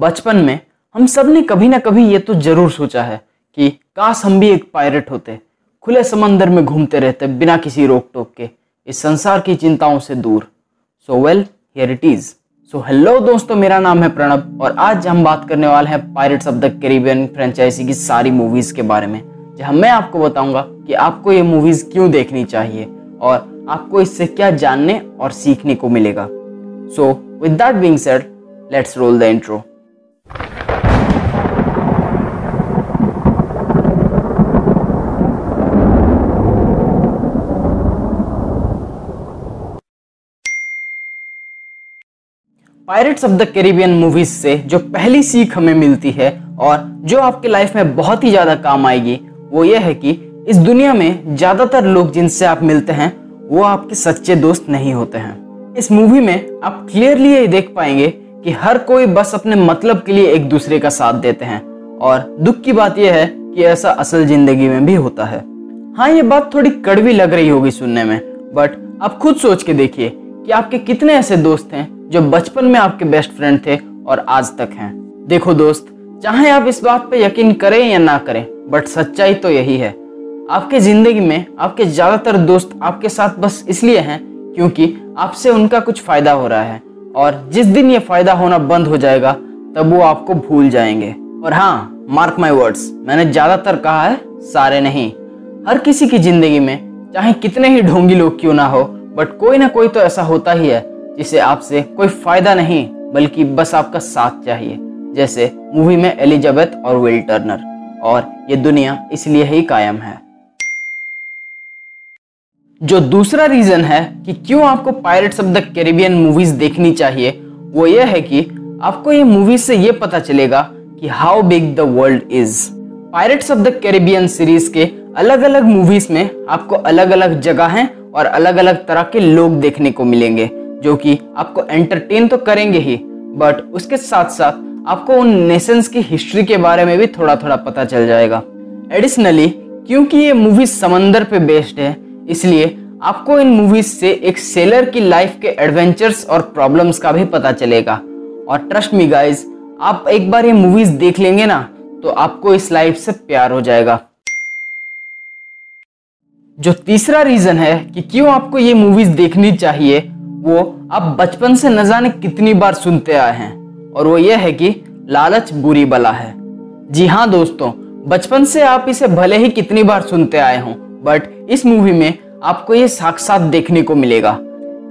बचपन में हम सबने कभी ना कभी ये तो ज़रूर सोचा है कि काश हम भी एक पायलट होते, खुले समंदर में घूमते रहते बिना किसी रोक टोक के, इस संसार की चिंताओं से दूर। So well here it is so hello दोस्तों, मेरा नाम है प्रणब और आज हम बात करने वाले हैं pirates of the Caribbean franchise की सारी मूवीज़ के बारे में, जहाँ मैं आपको बताऊँगा कि आपको ये मूवीज़ क्यों देखनी चाहिए और आपको इससे क्या जानने और सीखने को मिलेगा। So with that being said let's roll the intro pirates of the Caribbean movies से जो पहली सीख हमें मिलती है और जो आपके लाइफ में बहुत ही ज़्यादा काम आएगी, वो ये है कि इस दुनिया में ज़्यादातर लोग जिनसे आप मिलते हैं, वो आपके सच्चे दोस्त नहीं होते हैं। इस मूवी में आप क्लियरली ये देख पाएँगे कि हर कोई बस अपने मतलब के लिए एक दूसरे का साथ देते हैं और दुख की बात यह है कि ऐसा असल ज़िंदगी में भी होता है। हाँ ये बात थोड़ी कड़वी लग रही होगी सुनने में बट आप खुद सोच के देखिए कि आपके कितने ऐसे दोस्त हैं जो बचपन में आपके बेस्ट फ्रेंड थे और आज तक हैं। देखो दोस्त, चाहे आप इस बात पे यकीन करें या ना करें बट सच्चाई तो यही है। आपके ज़िंदगी में आपके ज़्यादातर दोस्त आपके साथ बस इसलिए हैं क्योंकि आपसे उनका कुछ फ़ायदा हो रहा है। और जिस दिन ये फ़ायदा होना बंद हो जाएगा, तब वो आपको भूल जाएँगे। और हाँ मार्क माई वर्ड्स मैंने ज़्यादातर कहा है, सारे नहीं। हर किसी की ज़िंदगी में, चाहे कितने ही ढोंगी लोग क्यों ना हो बट कोई ना कोई तो ऐसा होता ही है। जिसे आपसे कोई फ़ायदा नहीं, बल्कि बस आपका साथ चाहिए। जैसे मूवी में एलिजाबेथ और विल टर्नर। और ये दुनिया इसलिए ही कायम है। जो दूसरा रीजन है कि क्यों आपको pirates of the Caribbean movies देखनी चाहिए, वो ये है कि आपको ये मूवीज़ से ये पता चलेगा कि how big the world is pirates of the Caribbean series के अलग अलग मूवीज़ में आपको अलग अलग जगह और अलग अलग तरह के लोग देखने को मिलेंगे। जो कि आपको एंटरटेन तो करेंगे ही बट उसके साथ साथ आपको उन नेशंस की हिस्ट्री के बारे में भी थोड़ा थोड़ा पता चल जाएगा। एडिशनली क्योंकि ये मूवी समंदर पे बेस्ड है, इसलिए आपको इन मूवीज़ से एक सेलर की लाइफ के एडवेंचर्स और प्रॉब्लम्स का भी पता चलेगा। और ट्रस्ट मी गाइज़ आप एक बार ये मूवीज़ देख लेंगे ना तो आपको इस लाइफ से प्यार हो जाएगा। जो तीसरा रीजन है कि क्यों आपको ये मूवीज़ देखनी चाहिए वो आप बचपन से न जाने कितनी बार सुनते आए हैं। और वो ये है कि लालच बुरी बला है। जी हाँ दोस्तों, बचपन से आप इसे भले ही कितनी बार सुनते आए हों बट इस मूवी में आपको ये साक्षात देखने को मिलेगा।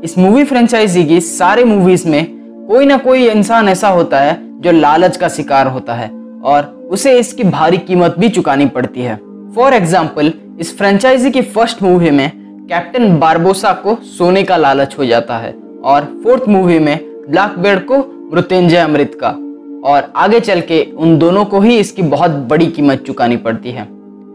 इस मूवी फ्रेंचाइजी की सारे मूवीज़ में कोई ना कोई इंसान ऐसा होता है जो लालच का शिकार होता है, और उसे इसकी भारी कीमत भी चुकानी पड़ती है। फॉर एग्ज़ाम्पल इस फ्रेंचाइजी की फ़र्स्ट मूवी में कैप्टन बारबोसा को सोने का लालच हो जाता है और फोर्थ मूवी में ब्लैक बेड को मृत्युंजय अमृत का। और आगे चल के उन दोनों को ही इसकी बहुत बड़ी कीमत चुकानी पड़ती है।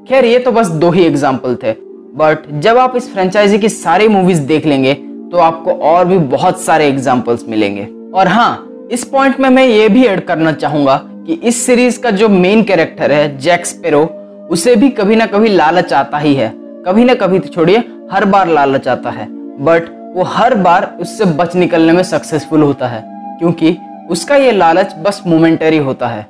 खैर, ये तो बस दो ही एग्ज़ाम्पल थे। बट जब आप इस फ्रेंचाइजी की सारी मूवीज़ देख लेंगे तो आपको और भी बहुत सारे एग्जाम्पल्स मिलेंगे। और हाँ इस पॉइंट में मैं ये भी ऐड करना चाहूँगा कि इस सीरीज़ का जो मेन कैरेक्टर है जैक स्पेरो उसे भी कभी ना कभी लालच आता ही है। कभी ना कभी तो छोड़िए हर बार लालच आता है। बट वो हर बार उससे बच निकलने में सक्सेसफुल होता है, क्योंकि उसका ये लालच बस मोमेंटरी होता है।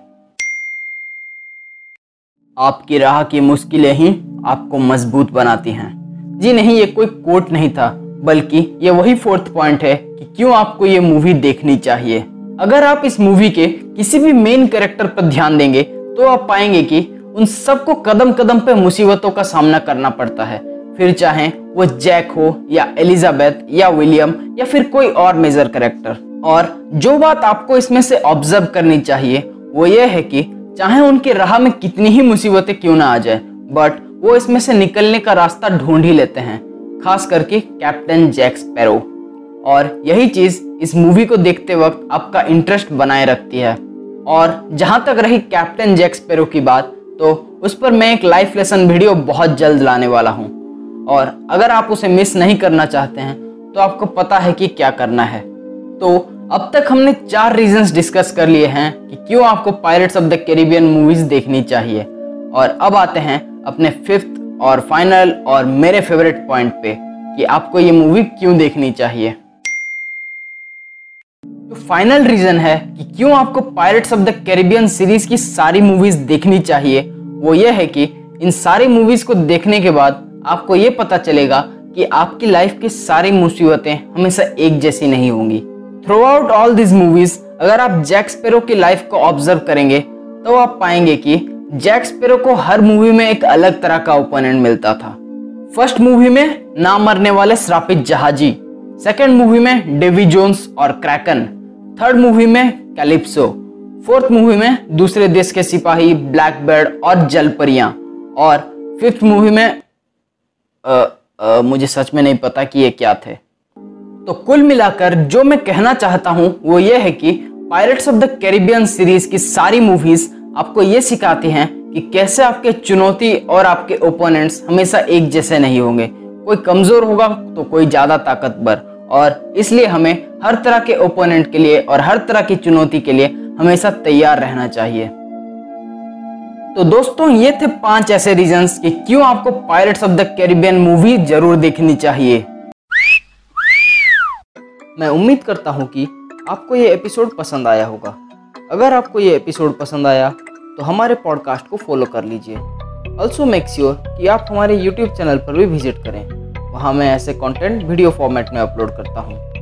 आपकी राह की मुश्किलें ही आपको मज़बूत बनाती हैं। जी नहीं, ये कोई कोट नहीं था, बल्कि ये वही फोर्थ पॉइंट है कि क्यों आपको ये मूवी देखनी चाहिए। अगर आप इस मूवी के किसी भी मेन कैरेक्टर पर ध्यान देंगे तो आप पाएँगे कि उन सबको कदम कदम पर मुसीबतों का सामना करना पड़ता है। फिर चाहे वो जैक हो या एलिजाबेथ या विलियम या फिर कोई और मेजर करेक्टर। और जो बात आपको इसमें से ऑब्ज़र्व करनी चाहिए, वो ये है कि चाहे उनके राह में कितनी ही मुसीबतें क्यों ना आ जाए बट वो इसमें से निकलने का रास्ता ढूंढ ही लेते हैं, खास करके कैप्टन जैक स्पैरो। और यही चीज़ इस मूवी को देखते वक्त आपका इंटरेस्ट बनाए रखती है। और जहाँ तक रही कैप्टन जैक स्पैरो की बात तो उस पर मैं एक लाइफ लेसन वीडियो बहुत जल्द लाने वाला हूँ। और अगर आप उसे मिस नहीं करना चाहते हैं तो आपको पता है कि क्या करना है। तो अब तक हमने चार रीजंस डिस्कस कर लिए हैं कि क्यों आपको pirates of the Caribbean movies देखनी चाहिए। और अब आते हैं अपने फिफ्थ और फाइनल और मेरे फेवरेट पॉइंट पे कि आपको ये मूवी क्यों देखनी चाहिए। जो फाइनल रीजन है कि क्यों आपको pirates of the Caribbean series की सारी मूवीज़ देखनी चाहिए। वो ये है कि इन सारी मूवीज़ को देखने के बाद आपको ये पता चलेगा कि आपकी लाइफ की सारी मुसीबतें हमेशा एक जैसी नहीं होंगी। Throughout all this movies अगर आप जैक स्पेरो की लाइफ को ऑब्ज़र्व करेंगे तो आप पाएँगे कि जैक स्पेरो को हर मूवी में एक अलग तरह का ओपोनेंट मिलता था। फ़र्स्ट मूवी में ना मरने वाले श्रापित जहाजी सेकेंड मूवी में डेवी जोन्स और क्रैकन थर्ड मूवी में कैलिप्सो फोर्थ मूवी में दूसरे देश के सिपाही ब्लैक बर्ड और जलपरियाँ और फिफ्थ मूवी में आ, आ, मुझे सच में नहीं पता कि ये क्या थे। तो कुल मिलाकर जो मैं कहना चाहता हूँ वो ये है कि pirates of the Caribbean series की सारी मूवीज़ आपको ये सिखाती हैं कि कैसे आपके चुनौती और आपके ओपोनेंट्स हमेशा एक जैसे नहीं होंगे। कोई कमज़ोर होगा तो कोई ज़्यादा ताकतवर। और इसलिए हमें हर तरह के ओपोनेंट के लिए और हर तरह की चुनौती के लिए हमेशा तैयार रहना चाहिए। तो दोस्तों, ये थे पाँच ऐसे रीजंस कि क्यों आपको pirates of the Caribbean movie ज़रूर देखनी चाहिए। मैं उम्मीद करता हूँ कि आपको ये एपिसोड पसंद आया होगा। अगर आपको ये एपिसोड पसंद आया तो हमारे पॉडकास्ट को फॉलो कर लीजिए। ऑल्सो मेक श्योर कि आप हमारे यूट्यूब चैनल पर भी विज़िट करें। वहाँ मैं ऐसे कंटेंट वीडियो फॉर्मेट में अपलोड करता हूँ।